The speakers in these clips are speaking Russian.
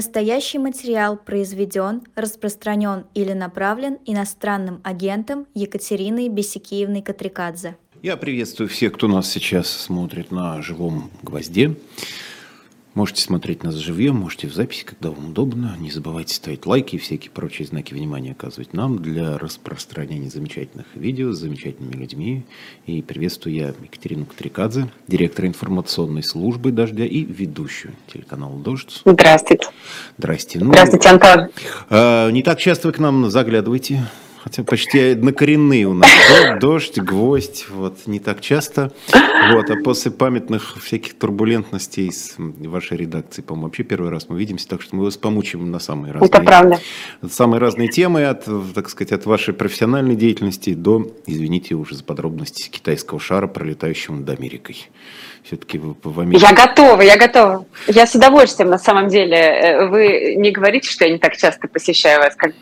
Настоящий материал произведен, распространен или направлен иностранным агентом Екатериной Бесикиевной Катрикадзе. Я приветствую всех, кто нас сейчас смотрит на живом гвозде. Можете смотреть нас живьем, можете в записи, когда вам удобно. Не забывайте ставить лайки и всякие прочие знаки внимания оказывать нам для распространения замечательных видео с замечательными людьми. И приветствую я Екатерину Катрикадзе, директора информационной службы «Дождя» и ведущую телеканала «Дождь». Здравствуйте. Здрасте. Ну, Здравствуйте, Антон. Э, не так часто вы к нам заглядываете. Хотя почти однокоренные у нас. Дождь, гвоздь, вот, не так часто. Вот, а после памятных всяких турбулентностей с вашей редакции, по-моему, вообще первый раз мы видимся, так что мы вас помучим на самые разные... Это правда. Самые разные темы, от, так сказать, от вашей профессиональной деятельности до, извините уже за подробности, китайского шара, пролетающего над Америкой. Все-таки вы в Америке... Я готова, я готова. Я с удовольствием, на самом деле. Э, вы не говорите, что я не так часто посещаю вас. Как...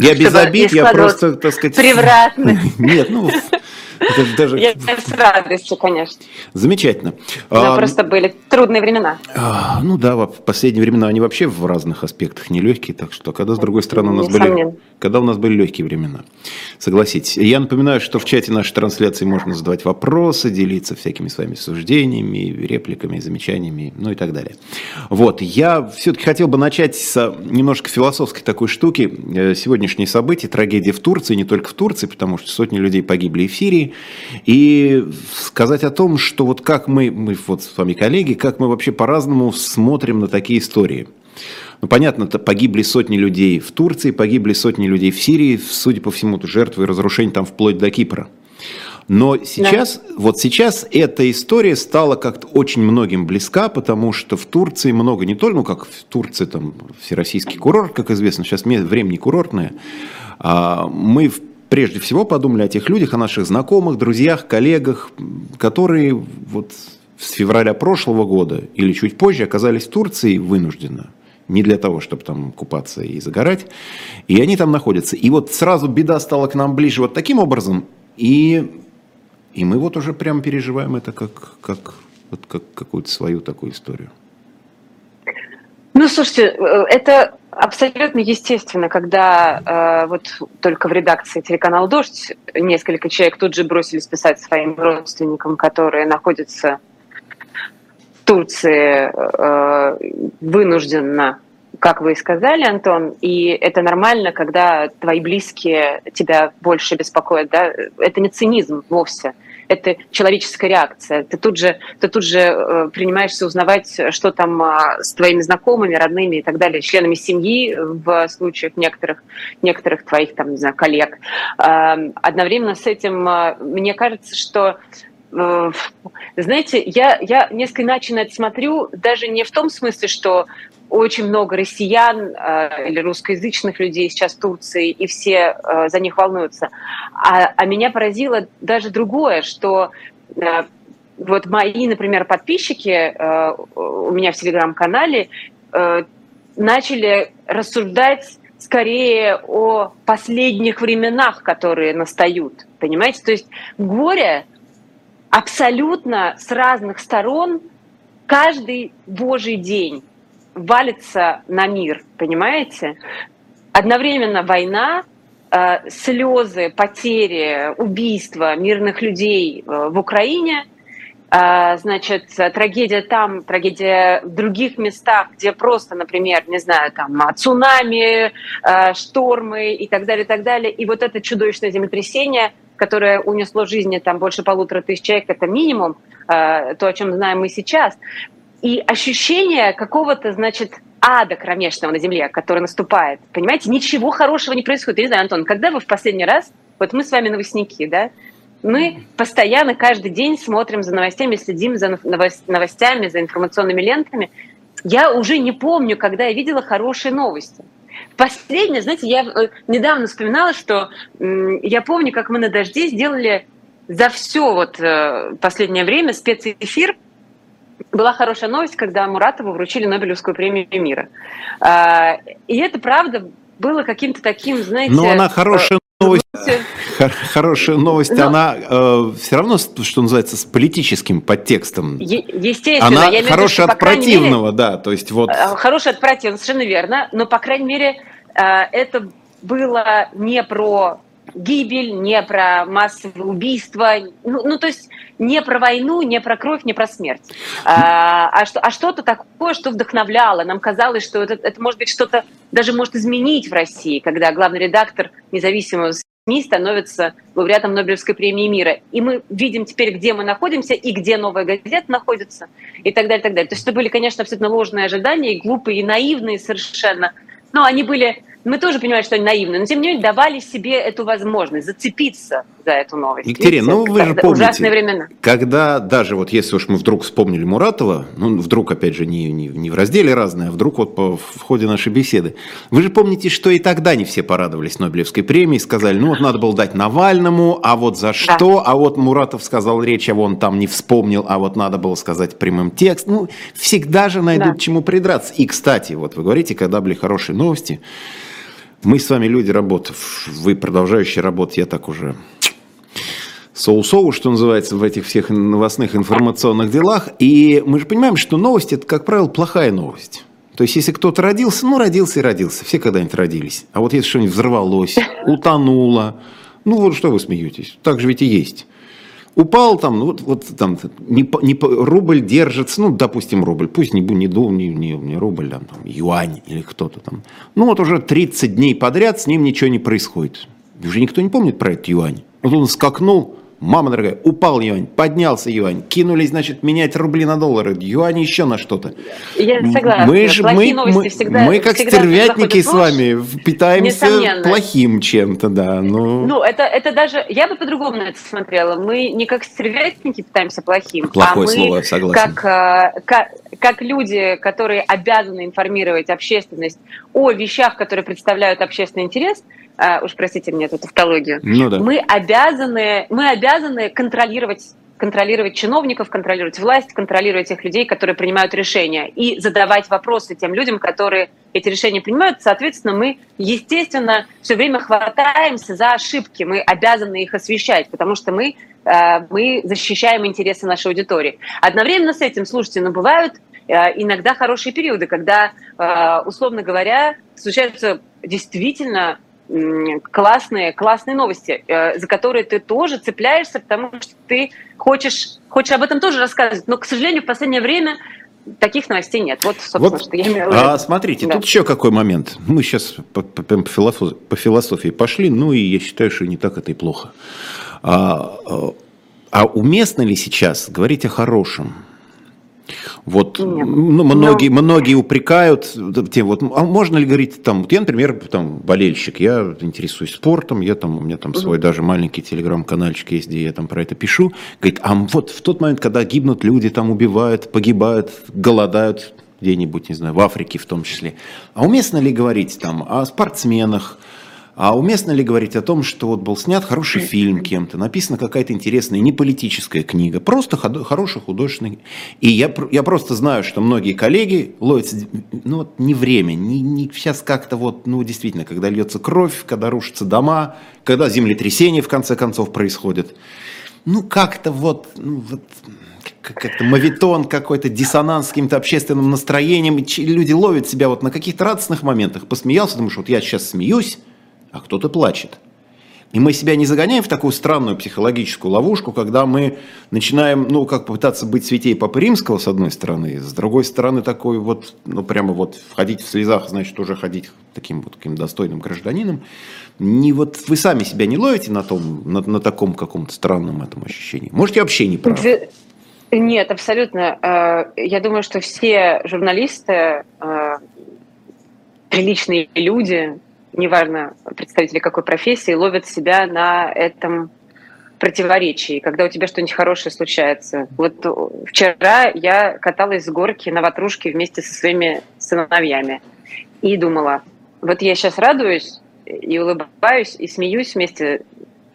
Я без обид, я просто, так сказать... Превратно. Нет, ну, это даже... Я с радостью, конечно. Замечательно. Но а, просто были трудные времена. А, ну да, в последние времена они вообще в разных аспектах нелегкие, так что когда с другой стороны у нас были, когда у нас были легкие времена, согласитесь. Я напоминаю, что в чате нашей трансляции можно задавать вопросы, делиться всякими своими суждениями, репликами, замечаниями, ну и так далее. Вот, я все-таки хотел бы начать с немножко философской такой штуки. Э, сегодняшние события, трагедия в Турции, не только в Турции, потому что сотни людей погибли и в Сирии, и сказать о том, что вот как мы, мы вот с вами коллеги, как мы вообще по-разному смотрим на такие истории. Ну, понятно, погибли сотни людей в Турции, погибли сотни людей в Сирии, судя по всему, жертвы и разрушений там вплоть до Кипра. Но сейчас, да. вот сейчас эта история стала как-то очень многим близка, потому что в Турции много, не только, ну как в Турции там всероссийский курорт, как известно, сейчас время не курортное, а мы в прежде всего подумали о тех людях, о наших знакомых, друзьях, коллегах, которые вот с февраля прошлого года или чуть позже оказались в Турции вынужденно. Не для того, чтобы там купаться и загорать. И они там находятся. И вот сразу беда стала к нам ближе вот таким образом. И, и мы вот уже прям переживаем это как, как, вот как какую-то свою такую историю. Ну, слушайте, э, это абсолютно естественно, когда э, вот только в редакции телеканала «Дождь» несколько человек тут же бросились писать своим родственникам, которые находятся в Турции э, вынужденно, как вы и сказали, Антон, и это нормально, когда твои близкие тебя больше беспокоят, да, это не цинизм вовсе, это человеческая реакция. Ты тут же, ты тут же э, принимаешься узнавать, что там э, с твоими знакомыми, родными и так далее, членами семьи в случаях некоторых, некоторых твоих там, не знаю, коллег. Э, одновременно с этим э, мне кажется, что знаете, я, я несколько иначе на это смотрю, даже не в том смысле, что очень много россиян э, или русскоязычных людей сейчас в Турции, и все э, за них волнуются. А, а меня поразило даже другое, что э, вот мои, например, подписчики у меня в телеграм-канале начали рассуждать скорее о последних временах, которые настают. Понимаете? То есть горе абсолютно с разных сторон каждый божий день валится на мир, понимаете? Одновременно война, э, слезы, потери, убийства мирных людей э, в Украине, э, значит, трагедия там, трагедия в других местах, где просто, например, не знаю, там цунами, штормы и так далее, и так далее. И вот это чудовищное землетрясение, которое унесло жизни там больше полутора тысяч человек, это минимум, то, о чем знаем мы сейчас и ощущение какого-то, значит, ада кромешного на земле, который наступает. Понимаете, ничего хорошего не происходит. Я не знаю, Антон, когда вы в последний раз, вот мы с вами новостники, да, мы постоянно каждый день смотрим за новостями, следим за новостями, за информационными лентами. Я уже не помню, когда я видела хорошие новости. Последнее, знаете, я э, недавно вспоминала, что я помню, как мы на «Дожде» сделали за все вот э, последнее время спецэфир была хорошая новость, когда Муратову вручили Нобелевскую премию мира. А, и это, правда, было каким-то таким, знаете... Но она хорошая новость, хорошая новость, Но... она э, все равно, что называется, с политическим подтекстом. Е- естественно. Она я хорошая от противного, мере, да, то есть вот. Э, хорошая от противного, совершенно верно, но, по крайней мере, э, это было не про гибель, не про массовые убийства, ну, ну то есть не про войну, не про кровь, не про смерть, а, а, что, а что-то такое, что вдохновляло. Нам казалось, что это, это может быть что-то даже может изменить в России, когда главный редактор независимого СМИ становится лауреатом Нобелевской премии мира. И мы видим теперь, где мы находимся и где новая газета находится и так далее, и так далее. То есть это были, конечно, абсолютно ложные ожидания, и глупые, и наивные совершенно. Но они были мы тоже понимаем, что они наивны, но тем не менее давали себе эту возможность зацепиться за эту новость. Екатерина, ну вы же помните, ужасные времена. когда даже вот если уж мы вдруг вспомнили Муратова, ну вдруг опять же не, не, не в разделе разное, а вдруг вот по, в ходе нашей беседы, вы же помните, что и тогда не все порадовались Нобелевской премией, сказали, ну вот надо было дать Навальному, а вот за что, да. а вот Муратов сказал речь, а он там не вспомнил, а вот надо было сказать прямым текст. Ну, всегда же найдут да. чему придраться. И, кстати, вот вы говорите, когда были хорошие новости, мы с вами люди работы, вы продолжающие работать, я так уже соу-соу, что называется, в этих всех новостных информационных делах. И мы же понимаем, что новость – это, как правило, плохая новость. То есть, если кто-то родился, ну, родился и родился. Все когда-нибудь родились. А вот если что-нибудь взорвалось, утонуло, ну, вот что вы смеетесь? Так же ведь и есть. Упал там, ну, вот, вот там не, не, рубль держится, ну, допустим, рубль, пусть не, не, не, не, не рубль, а там, юань или кто-то там. Ну, вот уже 30 дней подряд с ним ничего не происходит. Уже никто не помнит про этот юань. Вот он скакнул, Мама дорогая, упал юань, поднялся юань, кинулись, значит, менять рубли на доллары, юань еще на что-то. Я согласна. Мы, же, мы, мы, всегда, мы как всегда стервятники с вами питаемся Несомненно. плохим чем-то, да. Ну, ну это, это даже, я бы по-другому на это смотрела. Мы не как стервятники питаемся плохим, Плохое а слово, мы согласен. Как, э, как, как люди, которые обязаны информировать общественность о вещах, которые представляют общественный интерес – а, уж простите мне эту тавтологию, ну, да. мы, обязаны, мы обязаны контролировать контролировать чиновников, контролировать власть, контролировать тех людей, которые принимают решения, и задавать вопросы тем людям, которые эти решения принимают. Соответственно, мы, естественно, все время хватаемся за ошибки, мы обязаны их освещать, потому что мы, э, мы защищаем интересы нашей аудитории. Одновременно с этим, слушайте, но ну, бывают э, иногда хорошие периоды, когда, э, условно говоря, случаются действительно классные, классные новости, э, за которые ты тоже цепляешься, потому что ты хочешь, хочешь об этом тоже рассказывать. Но, к сожалению, в последнее время таких новостей нет. Вот, собственно, вот, что я имею в виду. А, смотрите, да. тут еще какой момент. Мы сейчас по, по, по, философии, по философии пошли, ну и я считаю, что не так это и плохо. А, а, а уместно ли сейчас говорить о хорошем? Вот ну, многие, Но... многие упрекают тем, вот, а можно ли говорить там, вот я, например, там болельщик, я интересуюсь спортом, я там, у меня там свой даже маленький телеграм-канальчик есть, где я там про это пишу, говорит, а вот в тот момент, когда гибнут люди, там убивают, погибают, голодают, где-нибудь, не знаю, в Африке в том числе, а уместно ли говорить там о спортсменах, а уместно ли говорить о том, что вот был снят хороший фильм кем-то, написана какая-то интересная, не политическая книга, просто хороший художественный. И я, я просто знаю, что многие коллеги ловятся, ну вот не время, не, не сейчас как-то вот, ну действительно, когда льется кровь, когда рушатся дома, когда землетрясения в конце концов происходят. Ну как-то вот, ну вот как-то мавитон какой-то, диссонанс с каким-то общественным настроением. И люди ловят себя вот на каких-то радостных моментах. Посмеялся, думаешь, вот я сейчас смеюсь, а кто-то плачет. И мы себя не загоняем в такую странную психологическую ловушку, когда мы начинаем, ну, как попытаться быть святей Папы Римского, с одной стороны, с другой стороны, такой вот, ну, прямо вот входить в слезах, значит, уже ходить таким вот таким достойным гражданином. Не вот вы сами себя не ловите на том, на, на таком каком-то странном этом ощущении. Можете вообще не правы. Нет, абсолютно. Э, я думаю, что все журналисты, э, приличные люди, неважно, представители какой профессии, ловят себя на этом противоречии, когда у тебя что-нибудь хорошее случается. Вот вчера я каталась с горки на ватрушке вместе со своими сыновьями и думала, вот я сейчас радуюсь и улыбаюсь, и смеюсь вместе,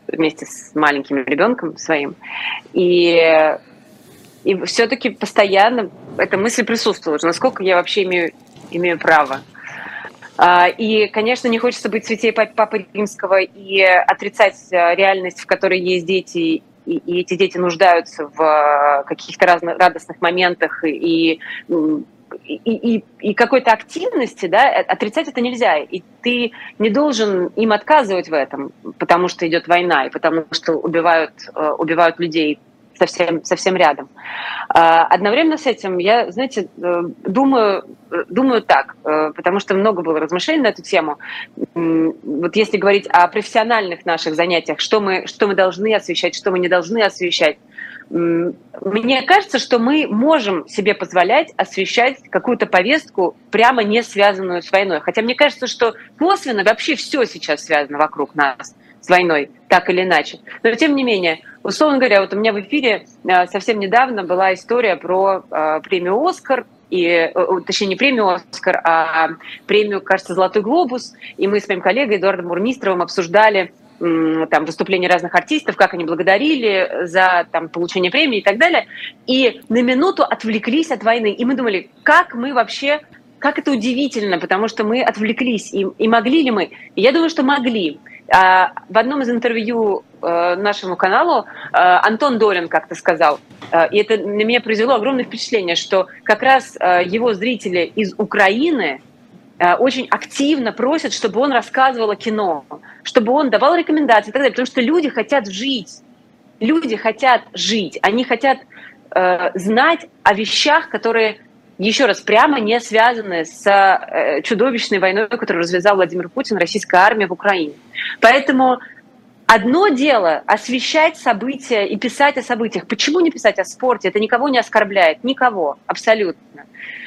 вместе с маленьким ребенком своим. И, и все-таки постоянно эта мысль присутствовала, насколько я вообще имею, имею право И, конечно, не хочется быть святей Папы Римского и отрицать реальность, в которой есть дети, и, эти дети нуждаются в каких-то разных радостных моментах и и, и, и какой-то активности, да, э, отрицать это нельзя. И ты не должен им отказывать в этом, потому что идет война, и потому что убивают, э, убивают людей совсем, совсем рядом. А, одновременно с этим я, знаете, э, думаю, думаю так, потому что много было размышлений на эту тему. Вот если говорить о профессиональных наших занятиях, что мы, что мы должны освещать, что мы не должны освещать, мне кажется, что мы можем себе позволять освещать какую-то повестку, прямо не связанную с войной. Хотя мне кажется, что косвенно вообще все сейчас связано вокруг нас с войной, так или иначе. Но тем не менее, условно говоря, вот у меня в эфире э, совсем недавно была история про э, премию «Оскар», и, э, точнее, не премию «Оскар», а премию, кажется, «Золотой глобус». И мы с моим коллегой Эдуардом Мурмистровым обсуждали там, выступления разных артистов, как они благодарили за там, получение премии и так далее. И на минуту отвлеклись от войны. И мы думали, как мы вообще, как это удивительно, потому что мы отвлеклись. И, и могли ли мы? И я думаю, что могли. А, в одном из интервью э, нашему каналу э, Антон Долин как-то сказал, э, и это на меня произвело огромное впечатление, что как раз его зрители из Украины, очень активно просят, чтобы он рассказывал о кино, чтобы он давал рекомендации и так далее, потому что люди хотят жить. Люди хотят жить, они хотят э, знать о вещах, которые, еще раз, прямо не связаны с э, чудовищной войной, которую развязал Владимир Путин, российская армия в Украине. Поэтому Одно дело освещать события и писать о событиях. Почему не писать о спорте? Это никого не оскорбляет, никого, абсолютно.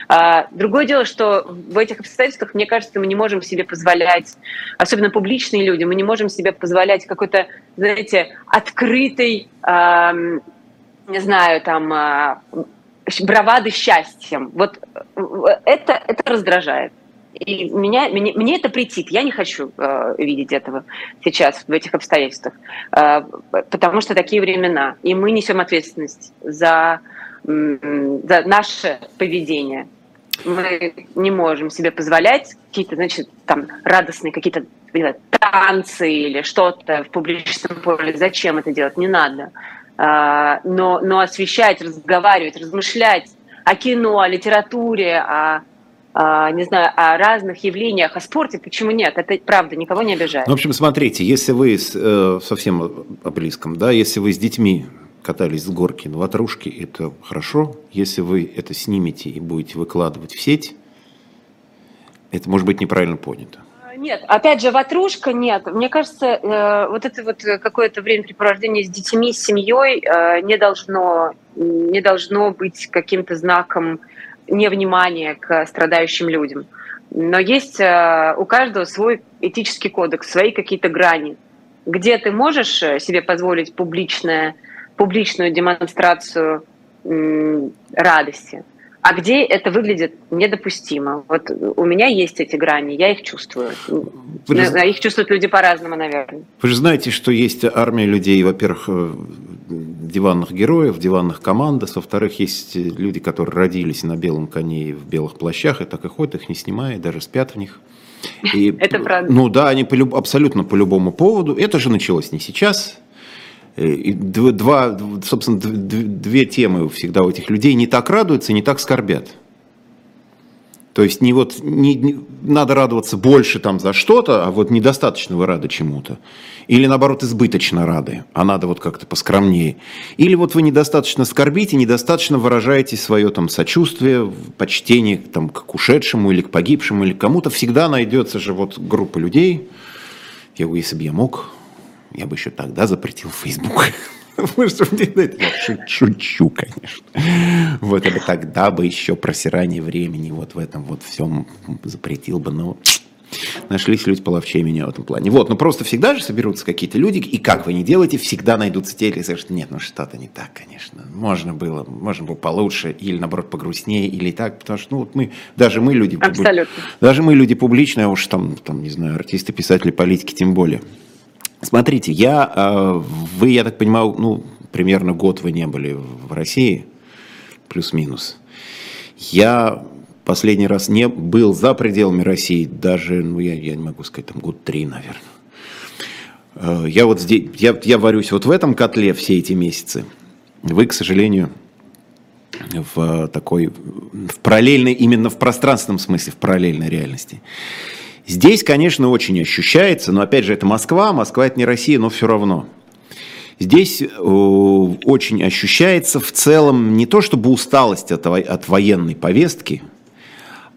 А, другое дело, что в этих обстоятельствах, мне кажется, мы не можем себе позволять, особенно публичные люди, мы не можем себе позволять какой-то, знаете, открытый, не знаю, там, а, бравады счастьем. Вот э, это, это раздражает. И меня, мне, мне это претит. Я не хочу э, видеть этого сейчас в этих обстоятельствах, э, потому что такие времена. И мы несем ответственность за, э, за наше поведение. Мы не можем себе позволять какие-то, значит, там радостные какие-то танцы или что-то в публичном поле. Зачем это делать? Не надо. Э, но, но освещать, разговаривать, размышлять о кино, о литературе, о а, не знаю, о разных явлениях, о спорте, почему нет? Это правда, никого не обижает. Ну, в общем, смотрите, если вы э, совсем о близком, да, если вы с детьми катались с горки на ватрушке, это хорошо. Если вы это снимете и будете выкладывать в сеть, это может быть неправильно понято. Нет, опять же, ватрушка нет. Мне кажется, э, вот это вот какое-то времяпрепровождение с детьми, с семьей э, не должно, не должно быть каким-то знаком невнимание к страдающим людям. Но есть э, у каждого свой этический кодекс, свои какие-то грани, где ты можешь э, себе позволить публичное, публичную демонстрацию радости, а где это выглядит недопустимо. Вот у меня есть эти грани, я их чувствую. Вы. Их чувствуют люди по-разному, наверное. Вы же знаете, что есть армия людей, во-первых, э, диванных героев, диванных командос, во-вторых, есть люди, которые родились на белом коне в белых плащах, и так и ходят, их не снимая, даже спят в них. И, это правда. Ну да, они по, абсолютно по любому поводу. Это же началось не сейчас, Э, и два, собственно, две темы всегда у этих людей не так радуются, не так скорбят. То есть не вот не, не, надо радоваться больше там за что-то, а вот недостаточно вы рады чему-то. Или наоборот избыточно рады, а надо вот как-то поскромнее. Или вот вы недостаточно скорбите, недостаточно выражаете свое там сочувствие, почтение там, к ушедшему или к погибшему или к кому-то. Всегда найдется же вот группа людей, я, если бы я мог, я бы еще тогда запретил Facebook. Шучу, конечно. Вот, бы тогда бы еще просирание времени вот в этом вот всем запретил бы, но нашлись люди половчее меня в этом плане. Вот, но просто всегда же соберутся какие-то люди, и как вы не делаете, всегда найдутся те, которые скажут, нет, ну что-то не так, конечно. Можно было, можно было получше, или наоборот погрустнее, или так, потому что, ну, вот мы, даже мы люди... Абсолютно. Даже мы люди публичные, а уж там, там, не знаю, артисты, писатели, политики тем более. Смотрите, я, э, вы, я так понимаю, ну, примерно год вы не были в России, плюс-минус. Я последний раз не был за пределами России даже, ну, я, я не могу сказать, там год три, наверное. Э, я вот здесь, я, я варюсь вот в этом котле все эти месяцы. Вы, к сожалению, в такой, в параллельной, именно в пространственном смысле, в параллельной реальности. Здесь, конечно, очень ощущается, но опять же, это Москва, Москва это не Россия, но все равно. Здесь э, очень ощущается в целом не то чтобы усталость от, от военной повестки,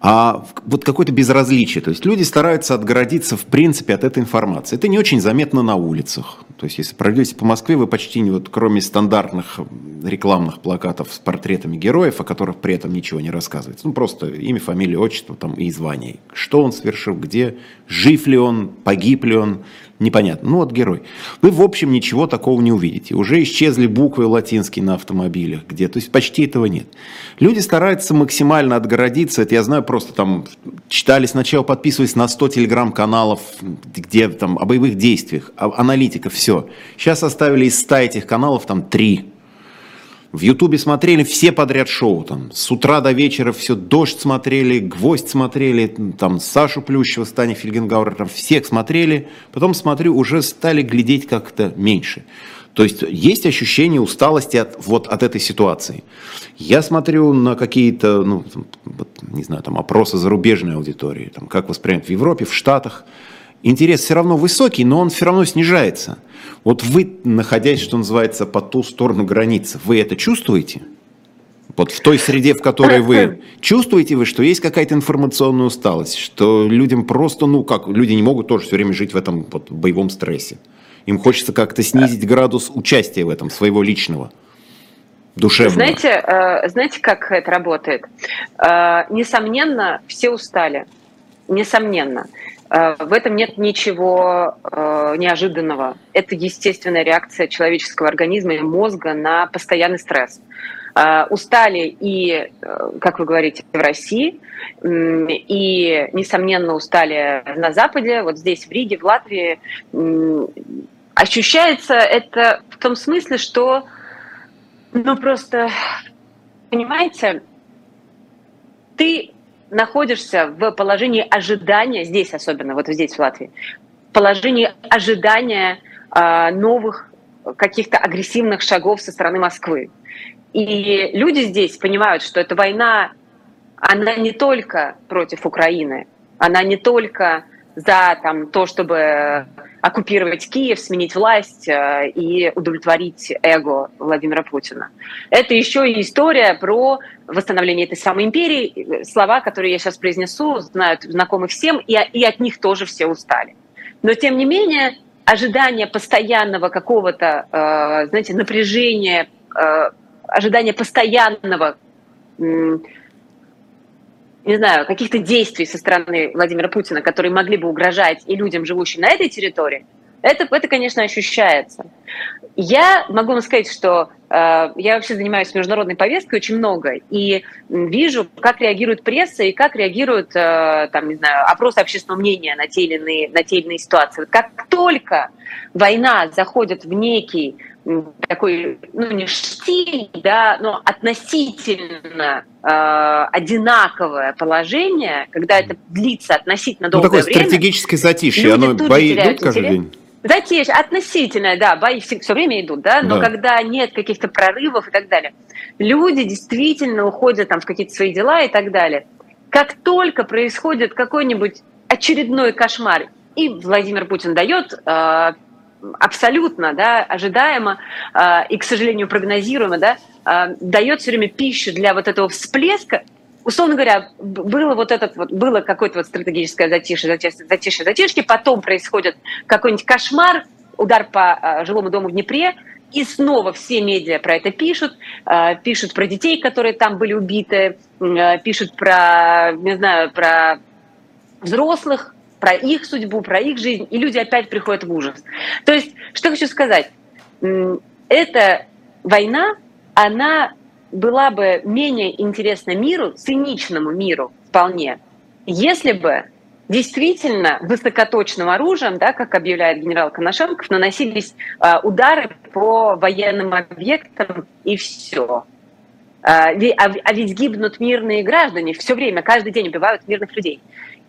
а вот какое-то безразличие. То есть люди стараются отгородиться, в принципе, от этой информации. Это не очень заметно на улицах. То есть, если пройдете по Москве, вы почти не вот, кроме стандартных рекламных плакатов с портретами героев, о которых при этом ничего не рассказывается. Ну, просто имя, фамилия, отчество там, и звание. Что он совершил, где, жив ли он, погиб ли он, непонятно. Ну, вот герой. Вы, в общем, ничего такого не увидите. Уже исчезли буквы латинские на автомобилях где. То есть, почти этого нет. Люди стараются максимально отгородиться. Это я знаю, просто там читали сначала, подписывались на 100 телеграм-каналов, где там о боевых действиях, аналитиков, все. Сейчас оставили из 100 этих каналов там 3 в Ютубе смотрели все подряд шоу. Там, с утра до вечера все «Дождь» смотрели, «Гвоздь» смотрели, там, Сашу Плющева, Стани Фельгенгауэр, там, всех смотрели. Потом, смотрю, уже стали глядеть как-то меньше. То есть есть ощущение усталости от, вот, от этой ситуации. Я смотрю на какие-то, ну, не знаю, там, опросы зарубежной аудитории, там, как воспринимают в Европе, в Штатах – интерес все равно высокий, но он все равно снижается. Вот вы, находясь, что называется, по ту сторону границы, вы это чувствуете? Вот в той среде, в которой вы, чувствуете вы, что есть какая-то информационная усталость, что людям просто, ну как, люди не могут тоже все время жить в этом вот, боевом стрессе. Им хочется как-то снизить градус участия в этом, своего личного, душевного. Знаете, э, знаете, как это работает? Э, несомненно, все устали. Несомненно. Э, в этом нет ничего э, неожиданного. Это естественная реакция человеческого организма и мозга на постоянный стресс. Э, устали и, как вы говорите, в России, и, несомненно, устали на Западе, вот здесь, в Риге, в Латвии. Ощущается это в том смысле, что, ну просто, понимаете, ты находишься в положении ожидания, здесь особенно, вот здесь в Латвии, положении ожидания э, новых каких-то агрессивных шагов со стороны Москвы. И люди здесь понимают, что эта война, она не только против Украины, она не только за там, то, чтобы оккупировать Киев, сменить власть э, и удовлетворить эго Владимира Путина. Это еще и история про восстановление этой самой империи. Слова, которые я сейчас произнесу, знают, знакомы всем, и, и от них тоже все устали. Но, тем не менее, ожидание постоянного какого-то, э, знаете, напряжения, э, ожидание постоянного не знаю, каких-то действий со стороны Владимира Путина, которые могли бы угрожать и людям, живущим на этой территории, это, это конечно, ощущается. Я могу вам сказать, что э, я вообще занимаюсь международной повесткой очень много и вижу, как реагирует пресса и как реагируют, э, там, не знаю, опросы общественного мнения на те или иные, на те или иные ситуации. Как только война заходит в некий такой, ну не штиль, да, но относительно э, одинаковое положение, когда это длится относительно долгое ну, такое время. стратегическое затишье, оно бои идут каждый день? Затишье, относительно, да, бои все, все время идут, да, но да. когда нет каких-то прорывов и так далее, люди действительно уходят там в какие-то свои дела и так далее. Как только происходит какой-нибудь очередной кошмар, и Владимир Путин дает э, абсолютно да, ожидаемо э, и, к сожалению, прогнозируемо, да, э, дает все время пищу для вот этого всплеска, условно говоря, было вот этот вот, было какое-то вот стратегическое затишье, затишье, затишье, затишье, потом происходит какой-нибудь кошмар, удар по э, жилому дому в Днепре, и снова все медиа про это пишут, пишут про детей, которые там были убиты, пишут про, не знаю, про взрослых, про их судьбу, про их жизнь, и люди опять приходят в ужас. То есть, что хочу сказать, эта война, она была бы менее интересна миру, циничному миру вполне, если бы действительно высокоточным оружием, да, как объявляет генерал Коношенков, наносились э, удары по военным объектам и все. А, а ведь гибнут мирные граждане все время, каждый день убивают мирных людей.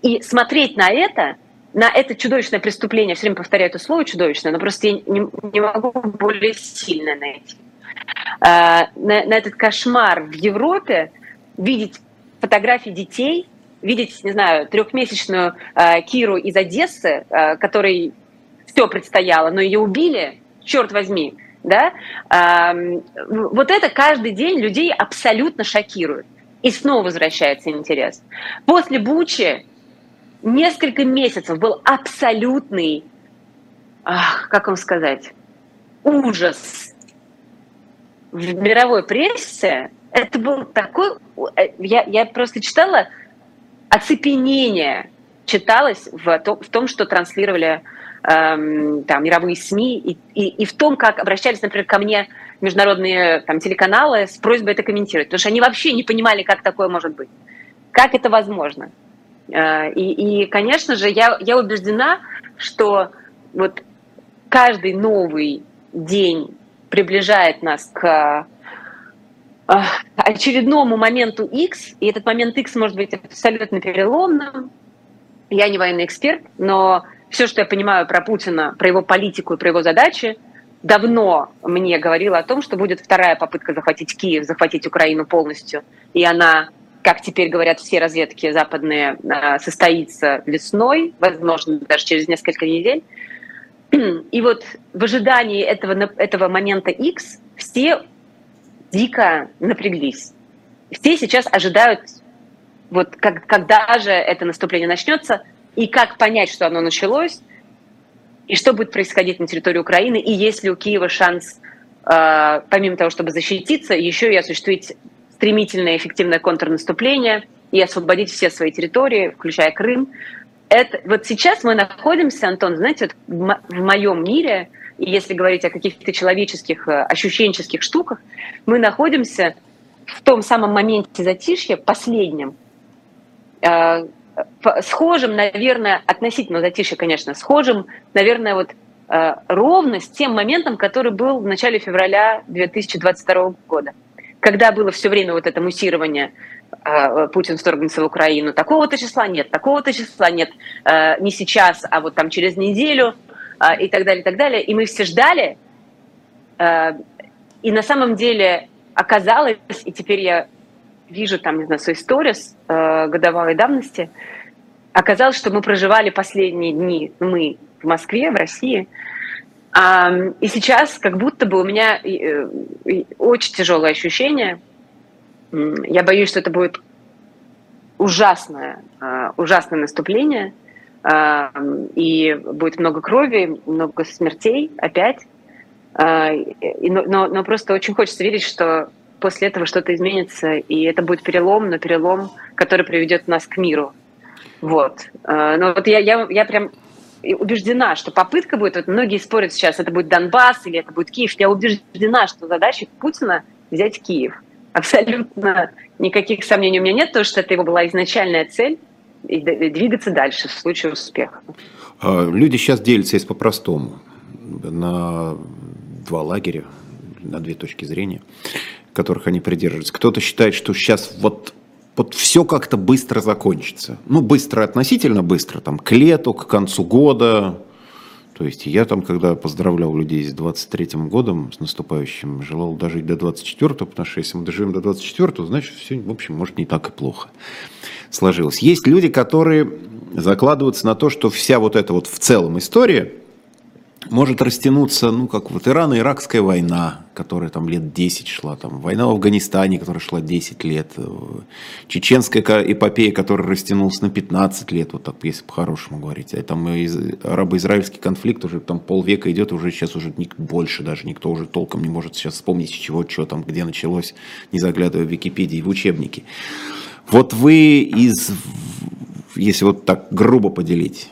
И смотреть на это, на это чудовищное преступление, все время повторяю это слово чудовищное, но просто я не, не могу более сильно найти. А, на, на этот кошмар в Европе видеть фотографии детей, видеть, не знаю, трехмесячную э, Киру из Одессы, э, которой все предстояло, но ее убили, черт возьми, да, э, вот это каждый день людей абсолютно шокирует. И снова возвращается интерес. После Бучи несколько месяцев был абсолютный, ах, как вам сказать, ужас в мировой прессе. Это был такой... Э, я, я просто читала оцепенение читалось в, то, в том, что транслировали эм, там, мировые СМИ, и, и, и в том, как обращались, например, ко мне международные там, телеканалы с просьбой это комментировать, потому что они вообще не понимали, как такое может быть, как это возможно. Э, и, и конечно же, я, я убеждена, что вот каждый новый день приближает нас к очередному моменту X, и этот момент X может быть абсолютно переломным. Я не военный эксперт, но все, что я понимаю про Путина, про его политику и про его задачи, давно мне говорило о том, что будет вторая попытка захватить Киев, захватить Украину полностью. И она, как теперь говорят все разведки западные, а, состоится весной, возможно, даже через несколько недель. И вот в ожидании этого, этого момента X все дико напряглись. Все сейчас ожидают, вот как, когда же это наступление начнется, и как понять, что оно началось, и что будет происходить на территории Украины, и есть ли у Киева шанс, э, помимо того, чтобы защититься, еще и осуществить стремительное эффективное контрнаступление и освободить все свои территории, включая Крым. Это, вот сейчас мы находимся, Антон, знаете, вот в моем мире – и если говорить о каких-то человеческих, э, ощущенческих штуках, мы находимся в том самом моменте затишья, последнем, э, схожим, наверное, относительно затишья, конечно, схожим, наверное, вот э, ровно с тем моментом, который был в начале февраля 2022 года, когда было все время вот это муссирование Путин вторгнется в Украину. Такого-то числа нет, такого-то числа нет, не сейчас, а вот там через неделю – а, и так далее, и так далее. И мы все ждали, а, и на самом деле оказалось, и теперь я вижу там, не знаю, свой сторис а, годовалой давности, оказалось, что мы проживали последние дни, мы в Москве, в России, и сейчас как будто бы у меня э, очень тяжелое ощущение. Я боюсь, что это будет ужасное, ужасное наступление – и будет много крови, много смертей опять. А, но, но просто очень хочется верить, что после этого что-то изменится, и это будет перелом, но перелом, который приведет нас к миру. Вот. А, но вот я, я, я прям убеждена, что попытка будет, вот многие спорят сейчас, это будет Донбасс или это будет Киев, я убеждена, что задача Путина взять Киев. Абсолютно никаких сомнений у меня нет, потому что это его была изначальная цель, и двигаться дальше в случае успеха. А, люди сейчас делятся есть по-простому на два лагеря, на две точки зрения, которых они придерживаются. Кто-то считает, что сейчас вот вот все как-то быстро закончится. Ну, быстро, относительно быстро, там, к лету, к концу года, то есть я там, когда поздравлял людей с 23-м годом, с наступающим, желал дожить до 24-го, потому что если мы доживем до 24-го, значит, все, в общем, может, не так и плохо сложилось. Есть люди, которые закладываются на то, что вся вот эта вот в целом история – может растянуться, ну, как вот Ирано-Иракская война, которая там лет 10 шла, там, война в Афганистане, которая шла 10 лет, э, чеченская эпопея, которая растянулась на 15 лет, вот так, если по-хорошему говорить, а там арабо-израильский конфликт уже там полвека идет, уже сейчас уже больше даже, никто уже толком не может сейчас вспомнить, с чего, что там, где началось, не заглядывая в Википедии, в учебники. Вот вы из, если вот так грубо поделить,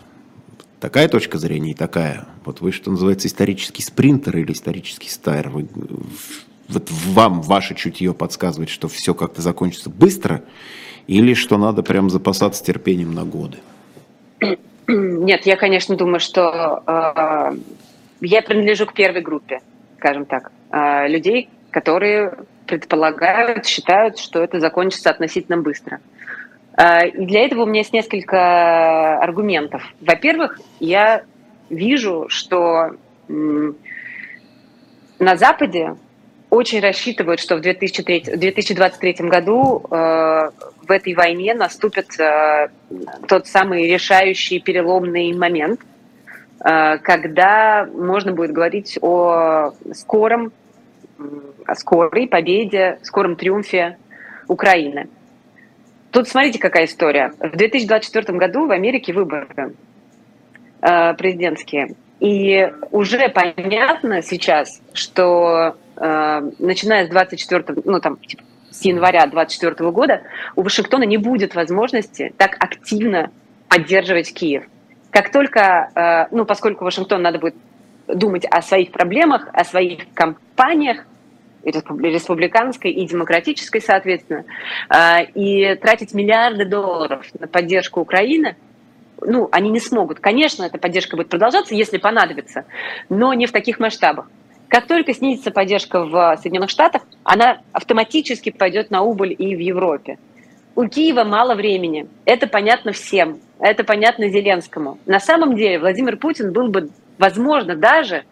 такая точка зрения и такая. Вот вы, что называется, исторический спринтер или исторический стайр. Вы, вот вам ваше чутье подсказывает, что все как-то закончится быстро, или что надо прям запасаться терпением на годы? Нет, я, конечно, думаю, что э, я принадлежу к первой группе, скажем так, э, людей, которые предполагают, считают, что это закончится относительно быстро. А, и для этого у меня есть несколько аргументов. Во-первых, я вижу, что на Западе очень рассчитывают, что в 2003, 2023 году э, в этой войне наступит э, тот самый решающий переломный момент, э, когда можно будет говорить о скором, о скорой победе, скором триумфе Украины. Тут смотрите, какая история. В 2024 году в Америке выборы президентские. И уже понятно сейчас, что э, начиная с 24, ну там, типа, с января 2024 года у Вашингтона не будет возможности так активно поддерживать Киев. Как только, э, ну, поскольку Вашингтон надо будет думать о своих проблемах, о своих кампаниях, республиканской и демократической, соответственно, э, и тратить миллиарды долларов на поддержку Украины – ну, они не смогут. Конечно, эта поддержка будет продолжаться, если понадобится, но не в таких масштабах. Как только снизится поддержка в Соединенных Штатах, она автоматически пойдет на убыль и в Европе. У Киева мало времени. Это понятно всем. Это понятно Зеленскому. На самом деле Владимир Путин был бы, возможно, даже,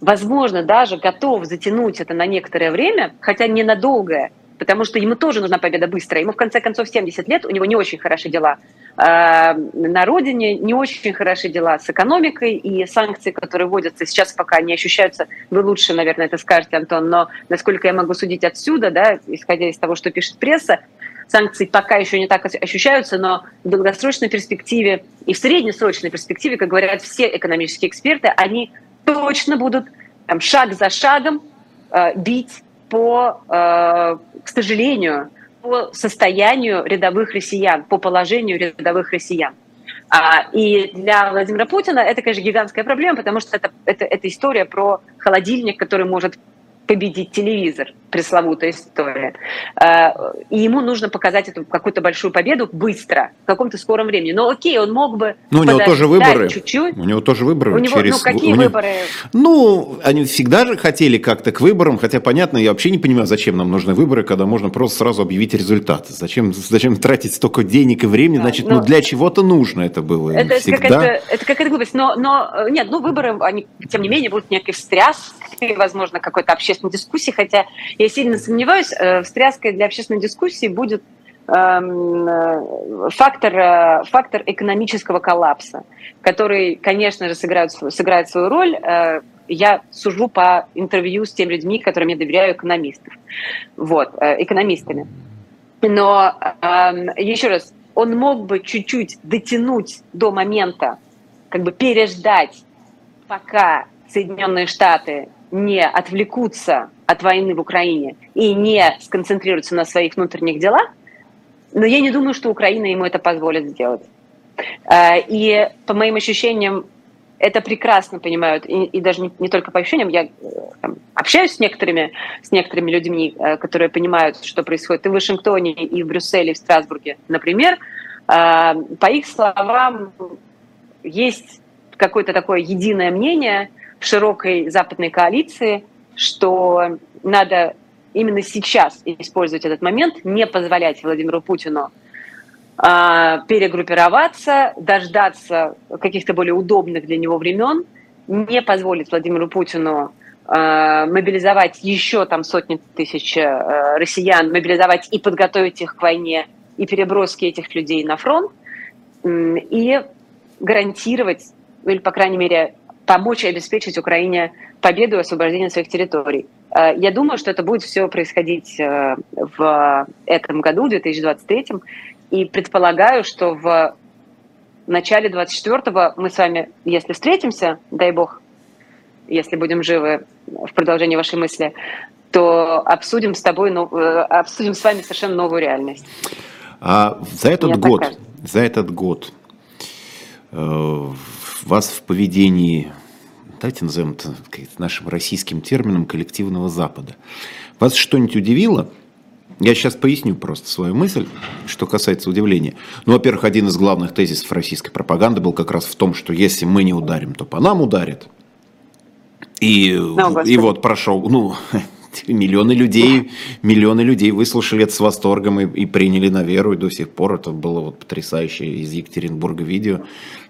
возможно, даже готов затянуть это на некоторое время, хотя не на долгое, потому что ему тоже нужна победа быстрая. Ему, в конце концов, 70 лет, у него не очень хорошие дела э, на родине, не очень хорошие дела с экономикой, и санкции, которые вводятся, сейчас пока не ощущаются. Вы лучше, наверное, это скажете, Антон, но насколько я могу судить отсюда, да, исходя из того, что пишет пресса, санкции пока еще не так ощущаются, но в долгосрочной перспективе и в среднесрочной перспективе, как говорят все экономические эксперты, они точно будут там, шаг за шагом э, бить по, э, к сожалению, по состоянию рядовых россиян, по положению рядовых россиян. А, и для Владимира Путина это, конечно, гигантская проблема, потому что это, это, это история про холодильник, который может победить телевизор, пресловутая история. А, и ему нужно показать эту какую-то большую победу быстро, в каком-то скором времени. Но окей, он мог бы Ну, у него тоже выборы. Чуть-чуть. У него тоже выборы. У него, через... Ну, какие него... выборы? Ну, они всегда же хотели как-то к выборам, хотя, понятно, я вообще не понимаю, зачем нам нужны выборы, когда можно просто сразу объявить результаты. Зачем, зачем тратить столько денег и времени? Значит, но... ну, для чего-то нужно это было это, всегда. Это какая-то, это какая-то глупость. Но, но, нет, ну, выборы, они, тем не менее, будут некой встряской, возможно, какой-то общественный общественной дискуссии, хотя я сильно сомневаюсь, э, встряской для общественной дискуссии будет эм, э, фактор, э, фактор экономического коллапса, который, конечно же, сыграет, сыграет свою роль. Я сужу по интервью с теми людьми, которым я доверяю, экономистов. Вот, экономистами. Но эм, еще раз, он мог бы чуть-чуть дотянуть до момента, как бы переждать, пока Соединенные Штаты не отвлекутся от войны в Украине и не сконцентрируются на своих внутренних делах, но я не думаю, что Украина ему это позволит сделать. Э, и по моим ощущениям, это прекрасно понимают, и, и даже не, не только по ощущениям, я э, там, общаюсь с некоторыми, с некоторыми людьми, э, которые понимают, что происходит и в Вашингтоне, и в Брюсселе, и в Страсбурге, например. По их словам, есть какое-то такое единое мнение, широкой западной коалиции, что надо именно сейчас использовать этот момент, не позволять Владимиру Путину э, перегруппироваться, дождаться каких-то более удобных для него времен, не позволить Владимиру Путину э, мобилизовать еще там сотни тысяч э, россиян, мобилизовать и подготовить их к войне, и переброски этих людей на фронт, и гарантировать, или, по крайней мере, помочь обеспечить Украине победу и освобождение своих территорий. Э, я думаю, что это будет все происходить э, в этом году, в 2023, и предполагаю, что в начале 24-го мы с вами, если встретимся, дай бог, если будем живы в продолжении вашей мысли, то обсудим с тобой, э, обсудим с вами совершенно новую реальность. А за этот Мне год, за этот год вас в поведении, давайте назовем это нашим российским термином, коллективного Запада. Вас что-нибудь удивило? Я сейчас поясню просто свою мысль, что касается удивления. Ну, во-первых, один из главных тезисов российской пропаганды был как раз в том, что если мы не ударим, то по нам ударит. И, ну, и вот прошел, ну, Миллионы людей, миллионы людей выслушали это с восторгом и, и приняли на веру, и до сих пор это было вот потрясающее из Екатеринбурга видео.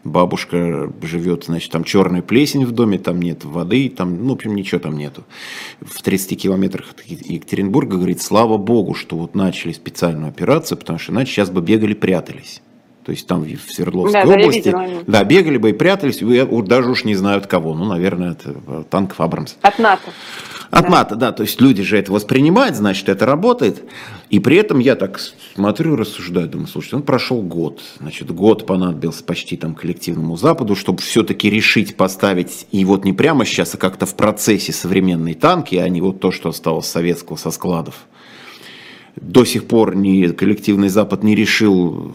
Бабушка живет, значит, там черная плесень в доме, там нет воды, там, ну, в общем, ничего там нету. В 30 километрах от Екатеринбурга говорит, слава богу, что вот начали специальную операцию, потому что иначе сейчас бы бегали, прятались. То есть там в Свердловской да, области. Да, да, бегали бы и прятались, даже уж не знают кого. Ну, наверное, это э, танков Абрамс. От НАТО. От да. Да. То есть люди же это воспринимают, значит, это работает. И при этом я так смотрю, рассуждаю, думаю, слушайте, он прошел год. Значит, год понадобился почти там коллективному Западу, чтобы все-таки решить поставить, и вот не прямо сейчас, а как-то в процессе современные танки, а не вот то, что осталось советского со складов до сих пор ни коллективный Запад не решил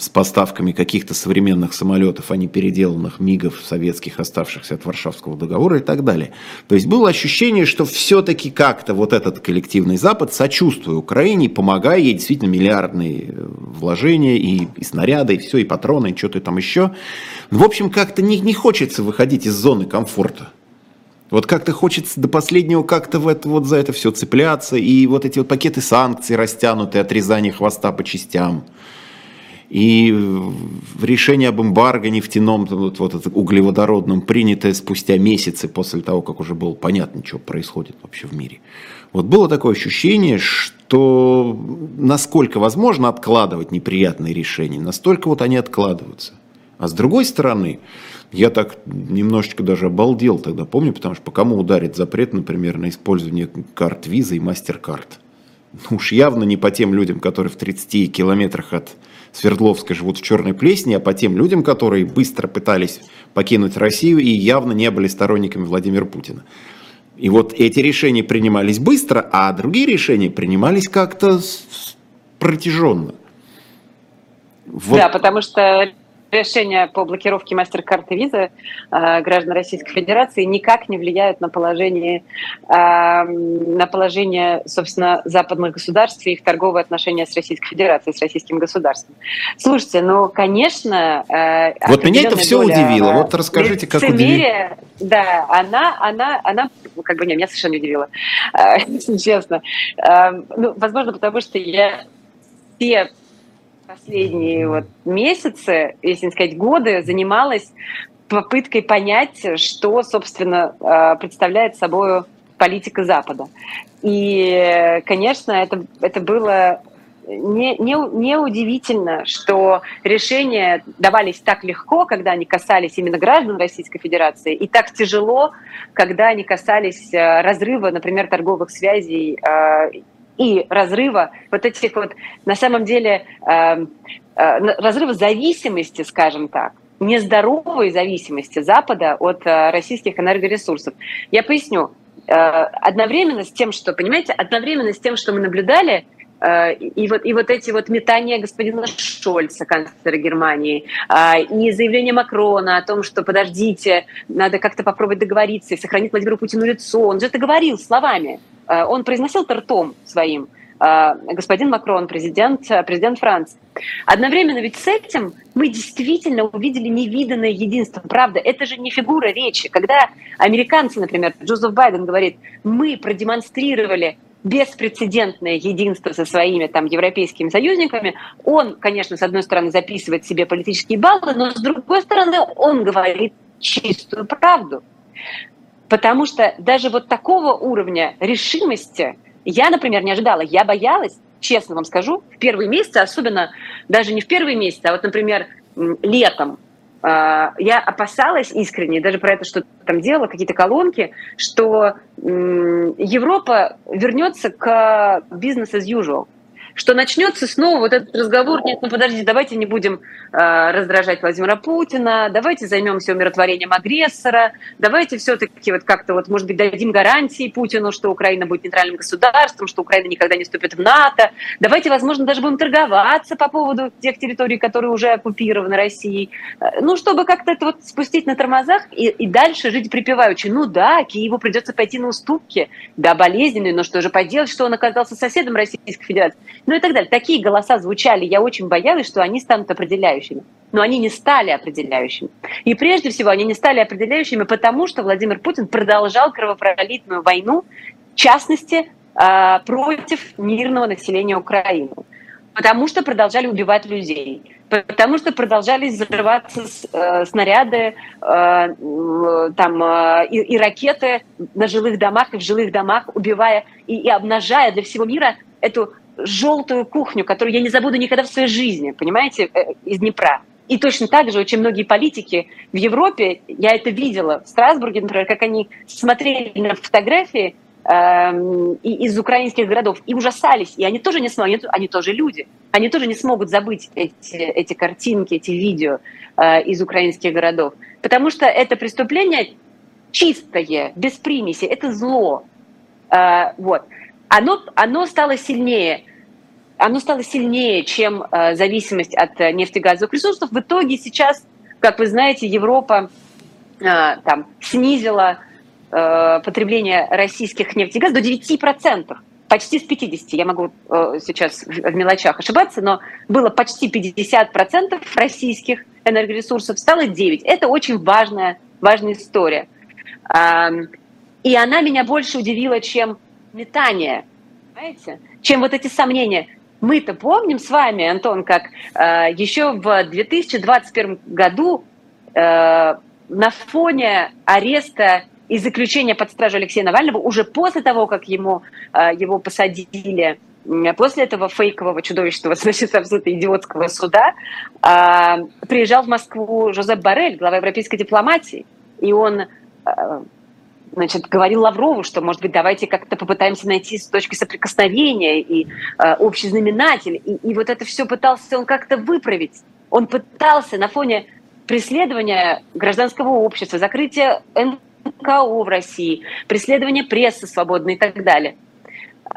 с поставками каких-то современных самолетов, а не переделанных МИГов советских, оставшихся от Варшавского договора и так далее. То есть было ощущение, что все-таки как-то вот этот коллективный Запад, сочувствуя Украине, помогая ей действительно миллиардные вложения и, и снаряды, и все, и патроны, и что-то там еще. В общем, как-то не, не хочется выходить из зоны комфорта. Вот как-то хочется до последнего как-то в это, вот за это все цепляться. И вот эти вот пакеты санкций растянутые, отрезание хвоста по частям. И решение об эмбарго нефтяном, вот, вот углеводородном, принятое спустя месяцы после того, как уже было понятно, что происходит вообще в мире. Вот было такое ощущение, что насколько возможно откладывать неприятные решения, настолько вот они откладываются. А с другой стороны, я так немножечко даже обалдел тогда, помню, потому что по кому ударит запрет, например, на использование карт Visa и MasterCard. Ну уж явно не по тем людям, которые в 30 километрах от Свердловска живут в Черной Плесни, а по тем людям, которые быстро пытались покинуть Россию и явно не были сторонниками Владимира Путина. И вот эти решения принимались быстро, а другие решения принимались как-то протяженно. Вот. Да, потому что решения по блокировке мастер-карты визы э, граждан Российской Федерации никак не влияют на положение, э, на положение, собственно, западных государств и их торговые отношения с Российской Федерацией, с российским государством. Слушайте, ну, конечно... Э, вот меня это все доля, удивило. Вот расскажите, как удивило. Да, она, она, она, как бы, не, меня совершенно не удивила, если честно. Ну, возможно, потому что я все последние вот месяцы, если не сказать годы, занималась попыткой понять, что, собственно, э, представляет собой политика Запада. И, конечно, это, это было не, не, не что решения давались так легко, когда они касались именно граждан Российской Федерации, и так тяжело, когда они касались э, разрыва, например, торговых связей э, и разрыва вот этих вот, на самом деле, э, э, разрыва зависимости, скажем так, нездоровой зависимости Запада от э, российских энергоресурсов. Я поясню. Э, одновременно с тем, что, понимаете, одновременно с тем, что мы наблюдали, и вот, и вот эти вот метания господина Шольца, канцлера Германии, э, и заявление Макрона о том, что подождите, надо как-то попробовать договориться и сохранить Владимиру Путину лицо. Он же это говорил словами. Э, он произносил это ртом своим, э, господин Макрон, президент, э, президент Франции. Одновременно ведь с этим мы действительно увидели невиданное единство. Правда, это же не фигура речи. Когда американцы, например, Джозеф Байден говорит, мы продемонстрировали беспрецедентное единство со своими там европейскими союзниками, он, конечно, с одной стороны записывает себе политические баллы, но с другой стороны он говорит чистую правду. Потому что даже вот такого уровня решимости я, например, не ожидала. Я боялась, честно вам скажу, в первые месяцы, особенно даже не в первые месяцы, а вот, например, летом, я опасалась искренне, даже про это что-то там делала, какие-то колонки, что Европа вернется к бизнес as usual что начнется снова вот этот разговор, нет, ну подождите, давайте не будем э, раздражать Владимира Путина, давайте займемся умиротворением агрессора, давайте все-таки вот как-то вот, может быть, дадим гарантии Путину, что Украина будет нейтральным государством, что Украина никогда не вступит в НАТО, давайте, возможно, даже будем торговаться по поводу тех территорий, которые уже оккупированы Россией, э, ну, чтобы как-то это вот спустить на тормозах и, и дальше жить припеваючи. Ну да, Киеву придется пойти на уступки, да, болезненные, но что же поделать, что он оказался соседом Российской Федерации ну и так далее. Такие голоса звучали, я очень боялась, что они станут определяющими. Но они не стали определяющими. И прежде всего они не стали определяющими, потому что Владимир Путин продолжал кровопролитную войну частности, э, против мирного населения Украины. Потому что продолжали убивать людей, потому что продолжали взрываться э, снаряды э, там, э, и, ракеты на жилых домах и в жилых домах, убивая и обнажая для всего мира эту желтую кухню, которую я не забуду никогда в своей жизни, понимаете, э, из Днепра. И точно так же очень многие политики в Европе, я это видела в Страсбурге, например, как они смотрели на фотографии э, из украинских городов и ужасались. И они тоже не смогут, они, они тоже люди, они тоже не смогут забыть эти, эти картинки, эти видео э, из украинских городов. Потому что это преступление чистое, без примеси, это зло. Э, вот. Оно, оно стало сильнее оно стало сильнее, чем э, зависимость от э, нефтегазовых ресурсов. В итоге сейчас, как вы знаете, Европа э, там, снизила потребление российских нефтегазов до 9%, почти с 50%. Я могу сейчас в, мелочах ошибаться, но было почти 50% российских энергоресурсов, стало 9%. Это очень важная, важная история. И она меня больше удивила, чем метание, понимаете? чем вот эти сомнения. Мы-то помним с вами, Антон, как э, еще в 2021 году э, на фоне ареста и заключения под стражу Алексея Навального, уже после того, как ему, э, его посадили, после этого фейкового чудовищного, значит, абсолютно идиотского суда, э, приезжал в Москву Жозеп Барель, глава европейской дипломатии, и он э, значит, говорил Лаврову, что, может быть, давайте как-то попытаемся найти с точки соприкосновения и э, общий знаменатель. И, и вот это все пытался он как-то выправить. Он пытался на фоне преследования гражданского общества, закрытия НКО в России, преследования прессы свободной и так далее.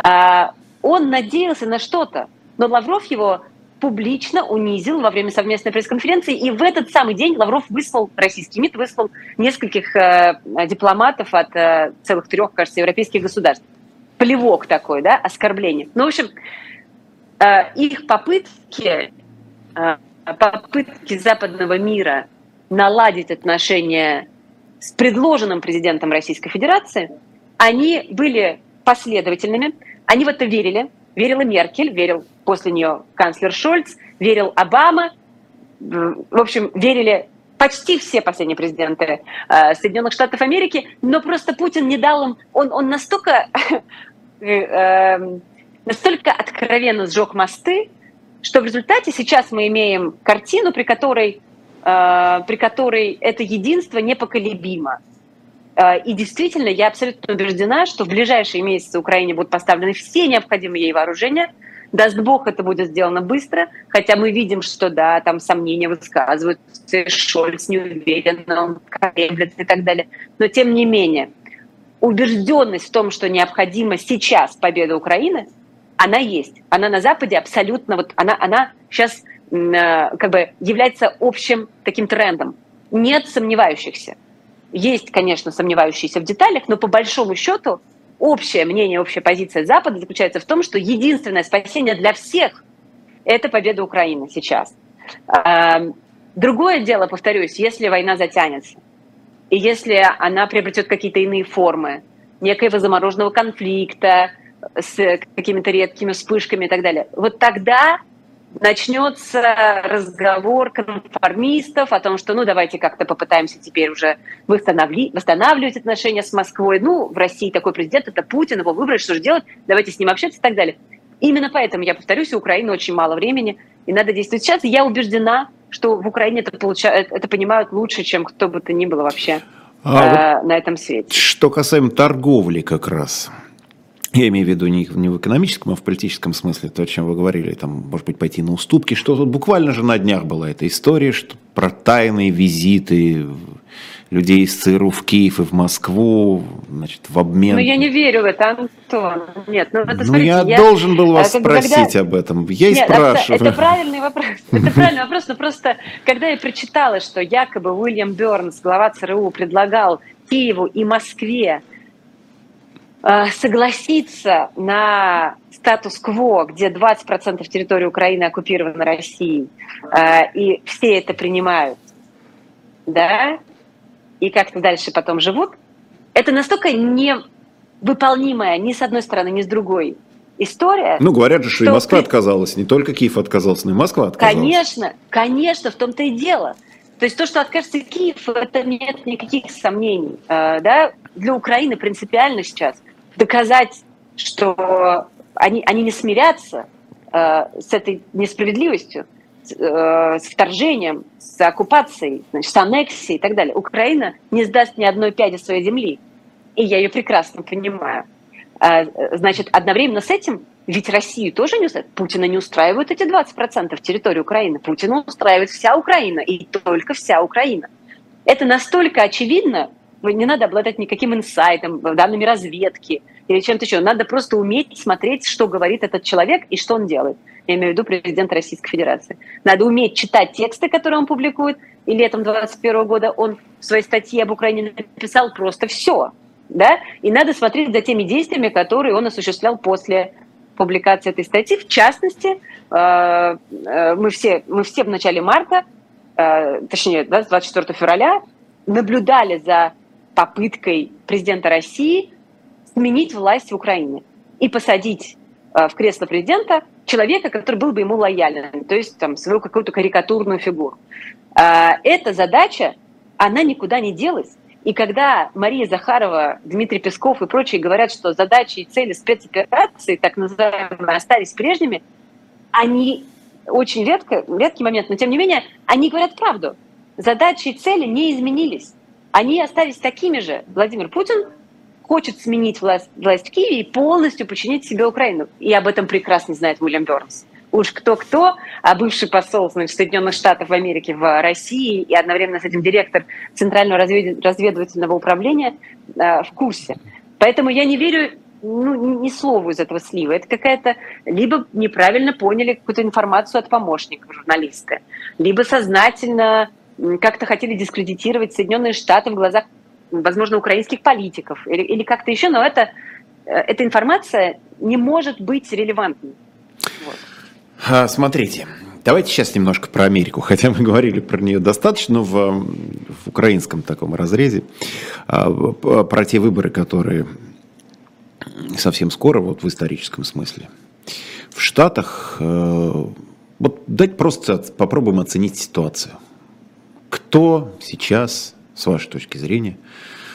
А, он надеялся на что-то, но Лавров его публично унизил во время совместной пресс-конференции. И в этот самый день Лавров выслал, российский МИД выслал нескольких э, дипломатов от э, целых трех, кажется, европейских государств. Плевок такой, да, оскорбление. Ну, в общем, э, их попытки, э, попытки западного мира наладить отношения с предложенным президентом Российской Федерации, они были последовательными, они в это верили, верила Меркель, верил после нее канцлер Шольц, верил Обама, в общем, верили почти все последние президенты э, Соединенных Штатов Америки, но просто Путин не дал им, он, он настолько, э, эм, настолько откровенно сжег мосты, что в результате сейчас мы имеем картину, при которой, э, при которой это единство непоколебимо. Э, и действительно, я абсолютно убеждена, что в ближайшие месяцы Украине будут поставлены все необходимые ей вооружения – Даст Бог, это будет сделано быстро, хотя мы видим, что да, там сомнения высказывают, Шольц не уверен, он колеблется и так далее. Но тем не менее, убежденность в том, что необходима сейчас победа Украины, она есть. Она на Западе абсолютно, вот она, она сейчас э, как бы является общим таким трендом. Нет сомневающихся. Есть, конечно, сомневающиеся в деталях, но по большому счету общее мнение, общая позиция Запада заключается в том, что единственное спасение для всех – это победа Украины сейчас. Эм, другое дело, повторюсь, если война затянется, и если она приобретет какие-то иные формы, некоего замороженного конфликта с какими-то редкими вспышками и так далее, вот тогда начнется разговор конформистов о том, что ну давайте как-то попытаемся теперь уже восстанавливать, восстанавливать отношения с Москвой. Ну, в России такой президент, это Путин, его выбрали, что же делать, давайте с ним общаться и так далее. Именно поэтому, я повторюсь, у Украины очень мало времени, и надо действовать сейчас. И я убеждена, что в Украине это, получают, это понимают лучше, чем кто бы то ни было вообще а, э, вот на этом свете. Что касаемо торговли как раз я имею в виду не, не в экономическом, а в политическом смысле, то, о чем вы говорили, там, может быть, пойти на уступки, что тут буквально же на днях была эта история, что про тайные визиты людей из ЦРУ в Киев и в Москву, значит, в обмен... Ну, я не верю в это, Антон. Нет, ну, это, ну смотрите, я, я должен был вас как, спросить когда... об этом. Я и Нет, спрашиваю. Это, правильный вопрос. Это правильный вопрос, но просто, когда я прочитала, что якобы Уильям Бернс, глава ЦРУ, предлагал Киеву и Москве согласиться на статус-кво, где 20% территории Украины оккупированы Россией, э, и все это принимают, да, и как-то дальше потом живут, это настолько не, выполнимая ни с одной стороны, ни с другой история. Ну, говорят же, что, что и Москва ты... отказалась, не только Киев отказался, но и Москва отказалась. Конечно, конечно, в том-то и дело. То есть то, что откажется Киев, это нет никаких сомнений. Э, да? Для Украины принципиально сейчас доказать, что они, они не смирятся э, с этой несправедливостью, э, с вторжением, с оккупацией, значит, с аннексией и так далее. Украина не сдаст ни одной пяди своей земли. И я ее прекрасно понимаю. А, значит, одновременно с этим, ведь Россию тоже не устраивает. Путина не устраивают эти 20% территории Украины. Путина устраивает вся Украина, и только вся Украина. Это настолько очевидно, не надо обладать никаким инсайтом, данными разведки или чем-то еще. Надо просто уметь смотреть, что говорит этот человек и что он делает. Я имею в виду президент Российской Федерации. Надо уметь читать тексты, которые он публикует. И летом 2021 года он в своей статье об Украине написал просто все да, и надо смотреть за теми действиями, которые он осуществлял после публикации этой статьи. В частности, э, э, мы все, мы все в начале марта, э, точнее, 24 февраля, наблюдали за попыткой президента России сменить власть в Украине и посадить в кресло президента человека, который был бы ему лоялен, то есть там, свою какую-то карикатурную фигуру. Эта задача, она никуда не делась. И когда Мария Захарова, Дмитрий Песков и прочие говорят, что задачи и цели спецоперации, так называемые, остались прежними, они очень редко, редкий момент, но тем не менее, они говорят правду. Задачи и цели не изменились. Они остались такими же. Владимир Путин хочет сменить власть, власть в Киеве и полностью подчинить себе Украину. И об этом прекрасно знает Уильям Бернс уж кто-кто, а бывший посол значит, Соединенных Штатов в Америке в России и одновременно с этим директор Центрального разведывательного управления э, в курсе. Поэтому я не верю ну, ни слову из этого слива. Это какая-то... Либо неправильно поняли какую-то информацию от помощников журналиста, либо сознательно как-то хотели дискредитировать Соединенные Штаты в глазах, возможно, украинских политиков или, или как-то еще, но это, э, эта информация не может быть релевантной. Вот. А, смотрите, давайте сейчас немножко про Америку, хотя мы говорили про нее достаточно в, в украинском таком разрезе, а, про те выборы, которые совсем скоро, вот в историческом смысле. В Штатах, э, вот дать просто попробуем оценить ситуацию. Кто сейчас, с вашей точки зрения,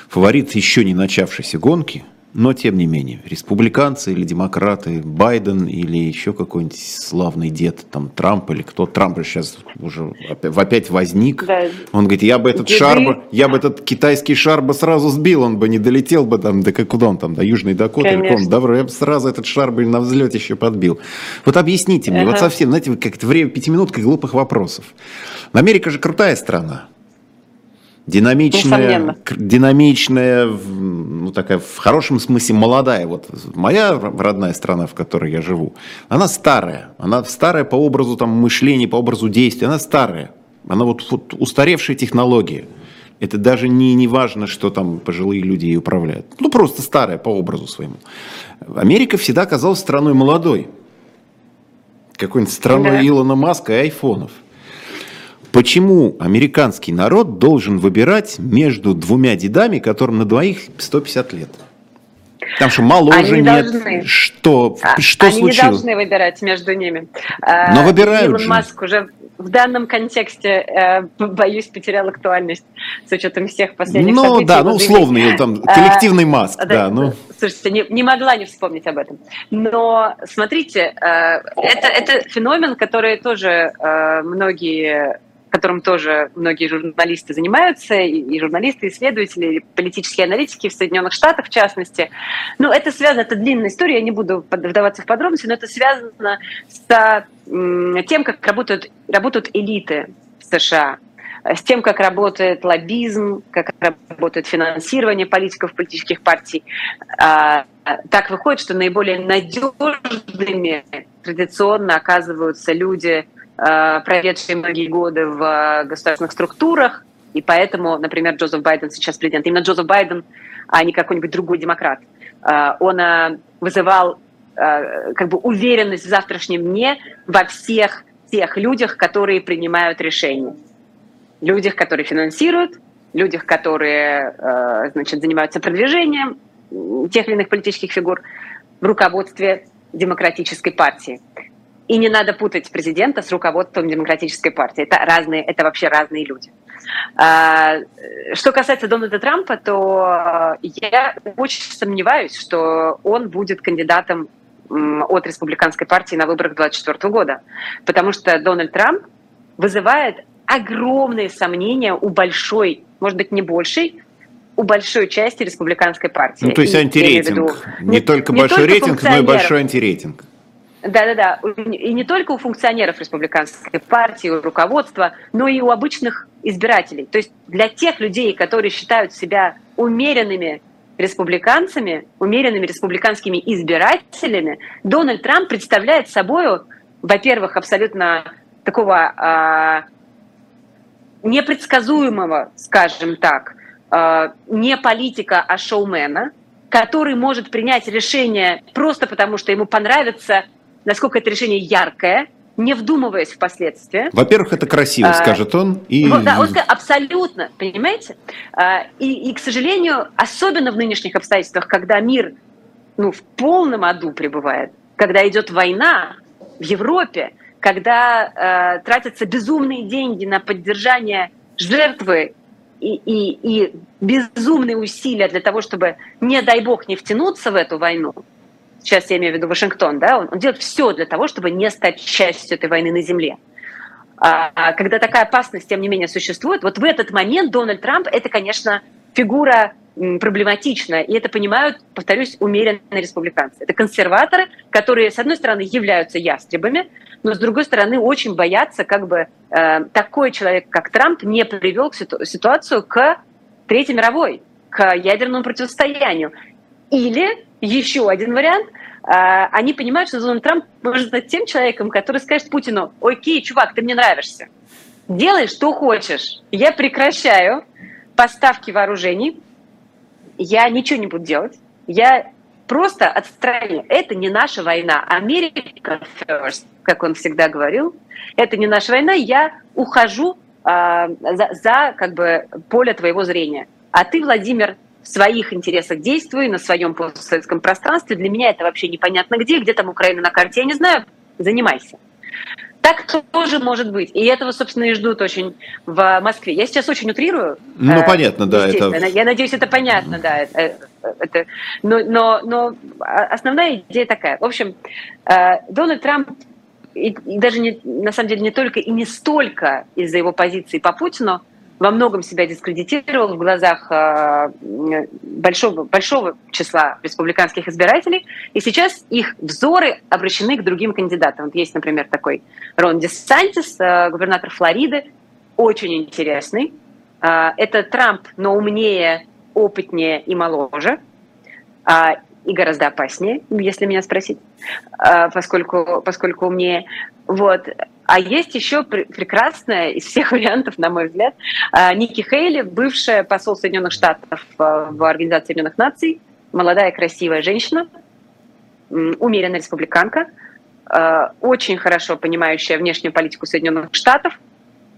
фаворит еще не начавшейся гонки – но, тем не менее, республиканцы или демократы, Байден или еще какой-нибудь славный дед, там Трамп или кто, Трамп сейчас уже опять возник. Да. Он говорит, я бы этот Деды. шар, я бы этот китайский шар бы сразу сбил, он бы не долетел бы там, до куда он там, до Южной Дакоты, или он, да, я бы сразу этот шар бы на взлете еще подбил. Вот объясните мне, ага. вот совсем, знаете, как-то время пятиминутка глупых вопросов. Америка же крутая страна. Динамичная, динамичная, ну такая в хорошем смысле молодая. Вот моя родная страна, в которой я живу, она старая. Она старая по образу там, мышления, по образу действия. Она старая. Она вот, вот устаревшая технология. Это даже не, не важно, что там пожилые люди ей управляют. Ну, просто старая по образу своему. Америка всегда казалась страной молодой. Какой-нибудь страной да. Илона Маска и айфонов. Почему американский народ должен выбирать между двумя дедами, которым на двоих 150 лет? Там что, мало уже нет. Должны. Что, а, что Они случилось? не должны выбирать между ними. Но а, выбирают Илон же. Маск уже в данном контексте, э, боюсь, потерял актуальность с учетом всех последних ну, событий. Ну да, ну условный, там, а, коллективный Маск, а, да. Ну. Слушайте, не, не могла не вспомнить об этом. Но смотрите, э, это, это феномен, который тоже э, многие которым тоже многие журналисты занимаются, и, журналисты, исследователи, и политические аналитики в Соединенных Штатах, в частности. Ну, это связано, это длинная история, я не буду вдаваться в подробности, но это связано с тем, как работают, работают элиты США, с тем, как работает лоббизм, как работает финансирование политиков, политических партий. А, так выходит, что наиболее надежными традиционно оказываются люди, проведшие многие годы в э, государственных структурах, и поэтому, например, Джозеф Байден сейчас президент, именно Джозеф Байден, а не какой-нибудь другой демократ, э, он вызывал как бы уверенность в завтрашнем дне во всех тех людях, которые принимают решения. Людях, которые финансируют, людях, которые значит, занимаются продвижением, тех или иных политических фигур в руководстве демократической партии. И не надо путать президента с руководством демократической партии. Это разные, это вообще разные люди. А, что касается Дональда Трампа, то я очень сомневаюсь, что он будет кандидатом от республиканской партии на выборах 2024 года. Потому что Дональд Трамп вызывает огромные сомнения у большой, может быть, не большей, у большой части республиканской партии. Ну, то есть антирейтинг. Виду, не, не только не большой только рейтинг, но и большой антирейтинг. Да-да-да. И не только у функционеров республиканской партии, у руководства, но и у обычных избирателей. То есть для тех людей, которые считают себя умеренными республиканцами, умеренными республиканскими избирателями, Дональд Трамп представляет собой, во-первых, абсолютно такого э, непредсказуемого, скажем так, э, не политика, а шоумена, который может принять решение просто потому, что ему понравится, насколько это решение яркое, не вдумываясь в последствия. Во-первых, это красиво, а, скажет он. И... Вот, да, он скажет, абсолютно, понимаете? А, и, и, к сожалению, особенно в нынешних обстоятельствах, когда мир ну, в полном аду пребывает, когда идет война в Европе, когда э, тратятся безумные деньги на поддержание жертвы и, и, и безумные усилия для того, чтобы, не дай бог, не втянуться в эту войну, сейчас я имею в виду Вашингтон, да, он, он делает все для того, чтобы не стать частью этой войны на земле. А, а когда такая опасность, тем не менее, существует, вот в этот момент Дональд Трамп – это, конечно, фигура проблематична, и это понимают, повторюсь, умеренные республиканцы. Это консерваторы, которые, с одной стороны, являются ястребами, но, с другой стороны, очень боятся, как бы э, такой человек, как Трамп, не привел к ситу- ситуацию к Третьей мировой, к ядерному противостоянию. Или еще один вариант, они понимают, что Дональд Трамп может стать тем человеком, который скажет Путину, окей, чувак, ты мне нравишься, делай, что хочешь, я прекращаю поставки вооружений, я ничего не буду делать, я просто отстраню. Это не наша война. Америка first, как он всегда говорил. Это не наша война. Я ухожу э, за, за как бы поле твоего зрения. А ты, Владимир, в своих интересах действую, на своем постсоветском пространстве. Для меня это вообще непонятно где, где там Украина на карте, я не знаю, занимайся. Так тоже может быть. И этого, собственно, и ждут очень в Москве. Я сейчас очень утрирую. Ну, э, понятно, да. Это... Я надеюсь, это понятно, да. Это, это, но, но, но основная идея такая. В общем, э, Дональд Трамп и, и даже не, на самом деле не только и не столько из-за его позиции по Путину, во многом себя дискредитировал в глазах э, большого, большого числа республиканских избирателей, и сейчас их взоры обращены к другим кандидатам. Вот есть, например, такой Рон Десантис, э, губернатор Флориды, очень интересный. Э, это Трамп, но умнее, опытнее и моложе и гораздо опаснее, если меня спросить, поскольку, поскольку умнее. Вот. А есть еще прекрасная из всех вариантов, на мой взгляд, а, Ники Хейли, бывшая посол Соединенных Штатов а, в Организации Соединенных Наций, молодая красивая женщина, умеренная республиканка, а, очень хорошо понимающая внешнюю политику Соединенных Штатов.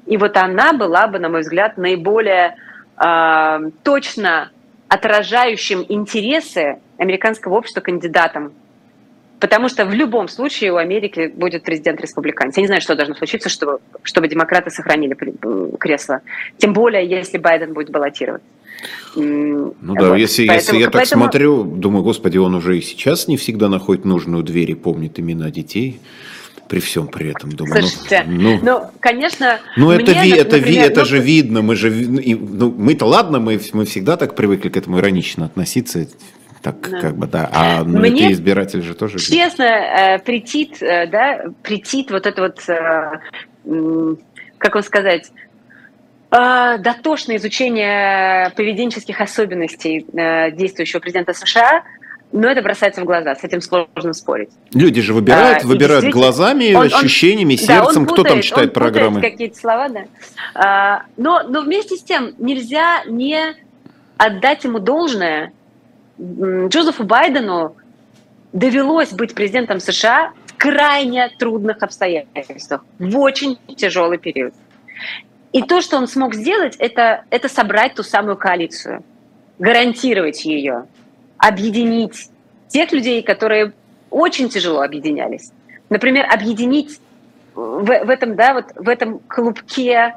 И вот она была бы, на мой взгляд, наиболее точно отражающим интересы американского общества кандидатом Потому что в любом случае у Америки будет президент республиканец. Я не знаю, что должно случиться, чтобы, чтобы демократы сохранили кресло. Тем более, если Байден будет баллотировать. Ну вот. да, если, поэтому, если я так поэтому... смотрю, думаю, господи, он уже и сейчас не всегда находит нужную дверь и помнит имена детей при всем при этом думаю. Ну, Слушайте, ну, ну конечно. Ну это ви, это например, ви, это ну, же видно, мы же, ну мы-то ладно, мы мы всегда так привыкли к этому иронично относиться так да. как бы, да. А ну, Мне, избиратель же тоже... Честно, э, претит, э, да, претит вот это вот, э, как вам сказать, дотошное изучение поведенческих особенностей действующего президента США, но это бросается в глаза, с этим сложно спорить. Люди же выбирают, а, выбирают глазами, он, ощущениями, он, сердцем. Да, Кто там читает он программы? какие-то слова, да. А, но, но вместе с тем нельзя не отдать ему должное, Джозефу Байдену довелось быть президентом США в крайне трудных обстоятельствах, в очень тяжелый период. И то, что он смог сделать, это, это собрать ту самую коалицию, гарантировать ее. объединить тех людей, которые очень тяжело объединялись. Например, объединить в, в этом, да, вот в этом клубке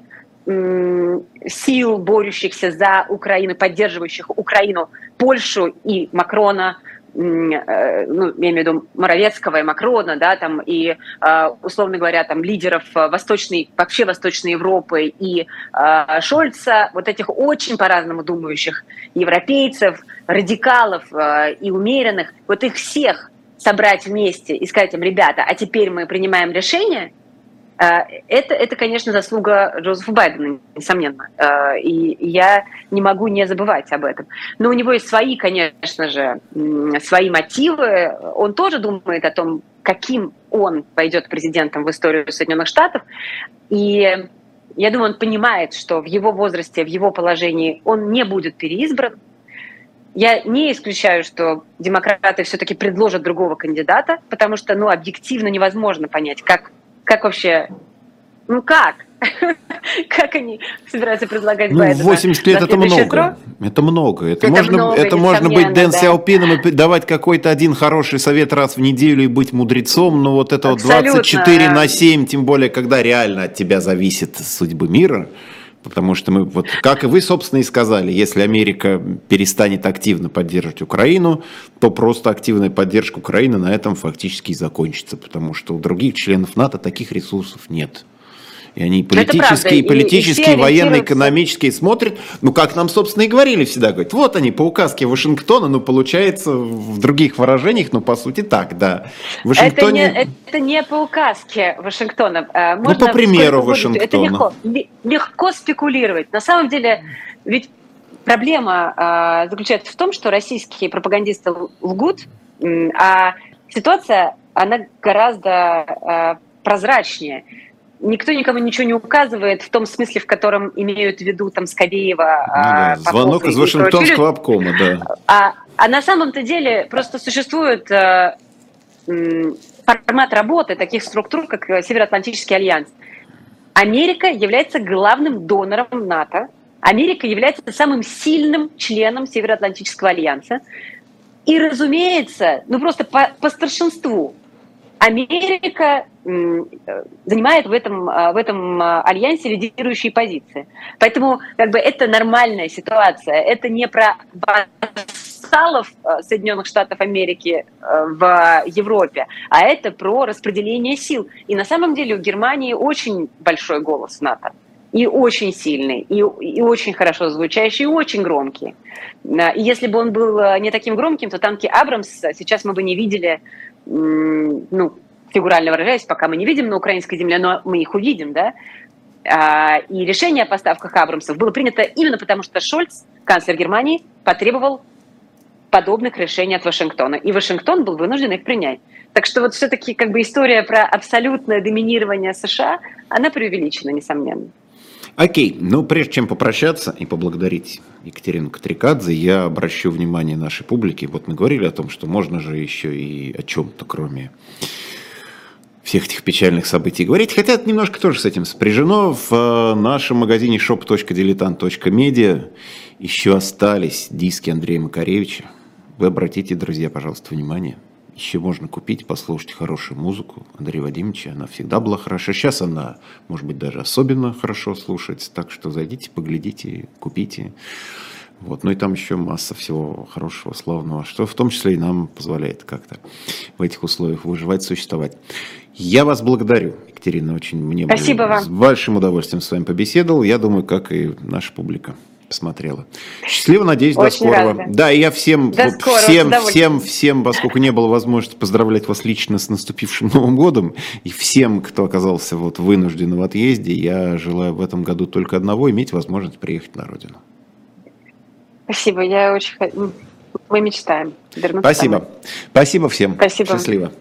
сил, борющихся за Украину, поддерживающих Украину, Польшу и Макрона, э, ну, я имею в виду Моровецкого и Макрона, да, там, и, э, условно говоря, там, лидеров Восточной, вообще Восточной Европы и э, Шольца, вот этих очень по-разному думающих европейцев, радикалов и умеренных, вот их всех собрать вместе и сказать им, ребята, а теперь мы принимаем решение, э, это, это, конечно, заслуга Джозефа Байдена, несомненно. Э, и я не могу не забывать об этом. Но у него есть свои, конечно же, свои мотивы. Он тоже думает о том, каким он пойдет президентом в историю Соединенных Штатов. И я думаю, он понимает, что в его возрасте, в его положении он не будет переизбран. Я не исключаю, что демократы все-таки предложат другого кандидата, потому что, ну, объективно невозможно понять, как, как вообще, ну как, как они собираются предлагать ну, Байдена? 80 лет это много. Срок? Это много. Это, это можно, много, это можно быть Дэн да. Сяопином и давать какой-то один хороший совет раз в неделю и быть мудрецом, но вот это Абсолютно. 24 на 7, тем более, когда реально от тебя зависит судьбы мира, Потому что мы, вот, как и вы, собственно, и сказали, если Америка перестанет активно поддерживать Украину, то просто активная поддержка Украины на этом фактически и закончится, потому что у других членов НАТО таких ресурсов нет. И они политические, политические, и, и военные, экономические смотрят, ну, как нам, собственно, и говорили всегда, говорят, вот они по указке Вашингтона, ну, получается в других выражениях, но по сути так, да. В Вашингтоне... Это не, это не по указке Вашингтона. А, можно ну, по примеру Вашингтона. Это легко, легко спекулировать. На самом деле, ведь проблема а, заключается в том, что российские пропагандисты лгут, а ситуация, она гораздо а, прозрачнее никто никому ничего не указывает в том смысле, в котором имеют в виду там Скобеева. Ну, да. Звонок из Вашингтонского обкома, да. А, а на самом-то деле просто существует э, формат работы таких структур, как Североатлантический альянс. Америка является главным донором НАТО. Америка является самым сильным членом Североатлантического альянса. И, разумеется, ну просто по, по старшинству Америка занимает в этом, а, в этом а, альянсе лидирующие позиции. Поэтому как бы это нормальная ситуация. Это не про вассалов а, Соединенных Штатов Америки в Европе, а это про распределение сил. И на самом деле у Германии очень большой голос в НАТО. И очень сильный, и, и очень хорошо звучащий, и очень громкий. И если бы он был не таким громким, то танки Абрамс сейчас мы бы не видели ну, фигурально выражаясь, пока мы не видим на украинской земле, но мы их увидим, да, а, и решение о поставках Абрамсов было принято именно потому, что Шольц, канцлер Германии, потребовал подобных решений от Вашингтона. И Вашингтон был вынужден их принять. Так что вот все-таки как бы история про абсолютное доминирование США, она преувеличена, несомненно. Окей, ну прежде чем попрощаться и поблагодарить Екатерину Катрикадзе, я обращу внимание нашей публики. Вот мы говорили о том, что можно же еще и о чем-то, кроме всех этих печальных событий говорить. Хотя это немножко тоже с этим сопряжено. В э, нашем магазине shop.diletant.media еще остались диски Андрея Макаревича. Вы обратите, друзья, пожалуйста, внимание. Еще можно купить, послушать хорошую музыку Андрея Вадимовича. Она всегда была хороша. Сейчас она, может быть, даже особенно хорошо слушается. Так что зайдите, поглядите, купите. Вот. Ну и там еще масса всего хорошего, славного, что в том числе и нам позволяет как-то в этих условиях выживать, существовать. Я вас благодарю, Екатерина, очень мне Спасибо вам. с большим удовольствием с вами побеседовал. Я думаю, как и наша публика посмотрела. Счастливо, надеюсь, Очень до скорого. Рада. Да, я всем, до вот, всем, всем, всем, поскольку не было возможности поздравлять вас лично с наступившим Новым годом, и всем, кто оказался вот вынужден в отъезде, я желаю в этом году только одного, иметь возможность приехать на родину. Спасибо, я очень... Мы мечтаем вернуться. Спасибо. Спасибо всем. Спасибо. Счастливо.